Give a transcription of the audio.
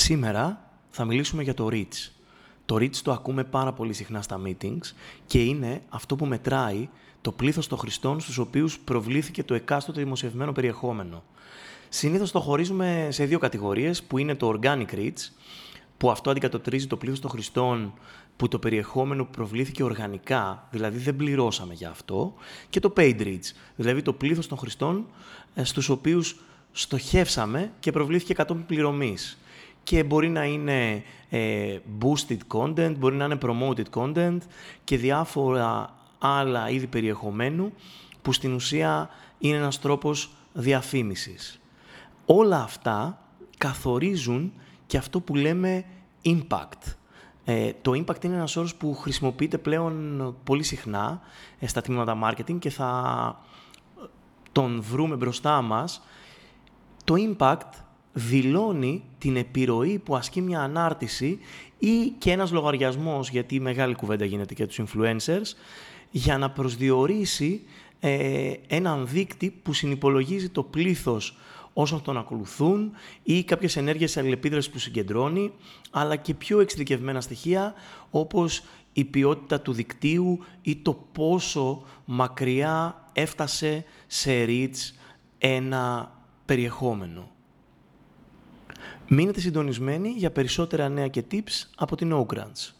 Σήμερα θα μιλήσουμε για το reach. Το reach το ακούμε πάρα πολύ συχνά στα meetings και είναι αυτό που μετράει το πλήθος των χρηστών στους οποίους προβλήθηκε το εκάστοτε δημοσιευμένο περιεχόμενο. Συνήθως το χωρίζουμε σε δύο κατηγορίες που είναι το organic reach, που αυτό αντικατοπτρίζει το πλήθος των χρηστών που το περιεχόμενο προβλήθηκε οργανικά, δηλαδή δεν πληρώσαμε για αυτό, και το paid reach, δηλαδή το πλήθος των χρηστών ε, στους οποίους στοχεύσαμε και προβλήθηκε κατόπιν πληρωμής. Και μπορεί να είναι ε, boosted content, μπορεί να είναι promoted content και διάφορα άλλα είδη περιεχομένου που στην ουσία είναι ένας τρόπος διαφήμισης. Όλα αυτά καθορίζουν και αυτό που λέμε impact. Ε, το impact είναι ένας όρος που χρησιμοποιείται πλέον πολύ συχνά ε, στα τμήματα marketing και θα τον βρούμε μπροστά μας. Το impact δηλώνει την επιρροή που ασκεί μια ανάρτηση ή και ένας λογαριασμός, γιατί μεγάλη κουβέντα γίνεται και τους influencers, για να προσδιορίσει ε, έναν δείκτη που συνυπολογίζει το πλήθος όσων τον ακολουθούν ή κάποιες ενέργειες αλληλεπίδρασης που συγκεντρώνει, αλλά και πιο εξειδικευμένα στοιχεία όπως η ποιότητα του δικτύου ή το πόσο μακριά έφτασε σε reach ένα περιεχόμενο. Μείνετε συντονισμένοι για περισσότερα νέα και tips από την Ogrants.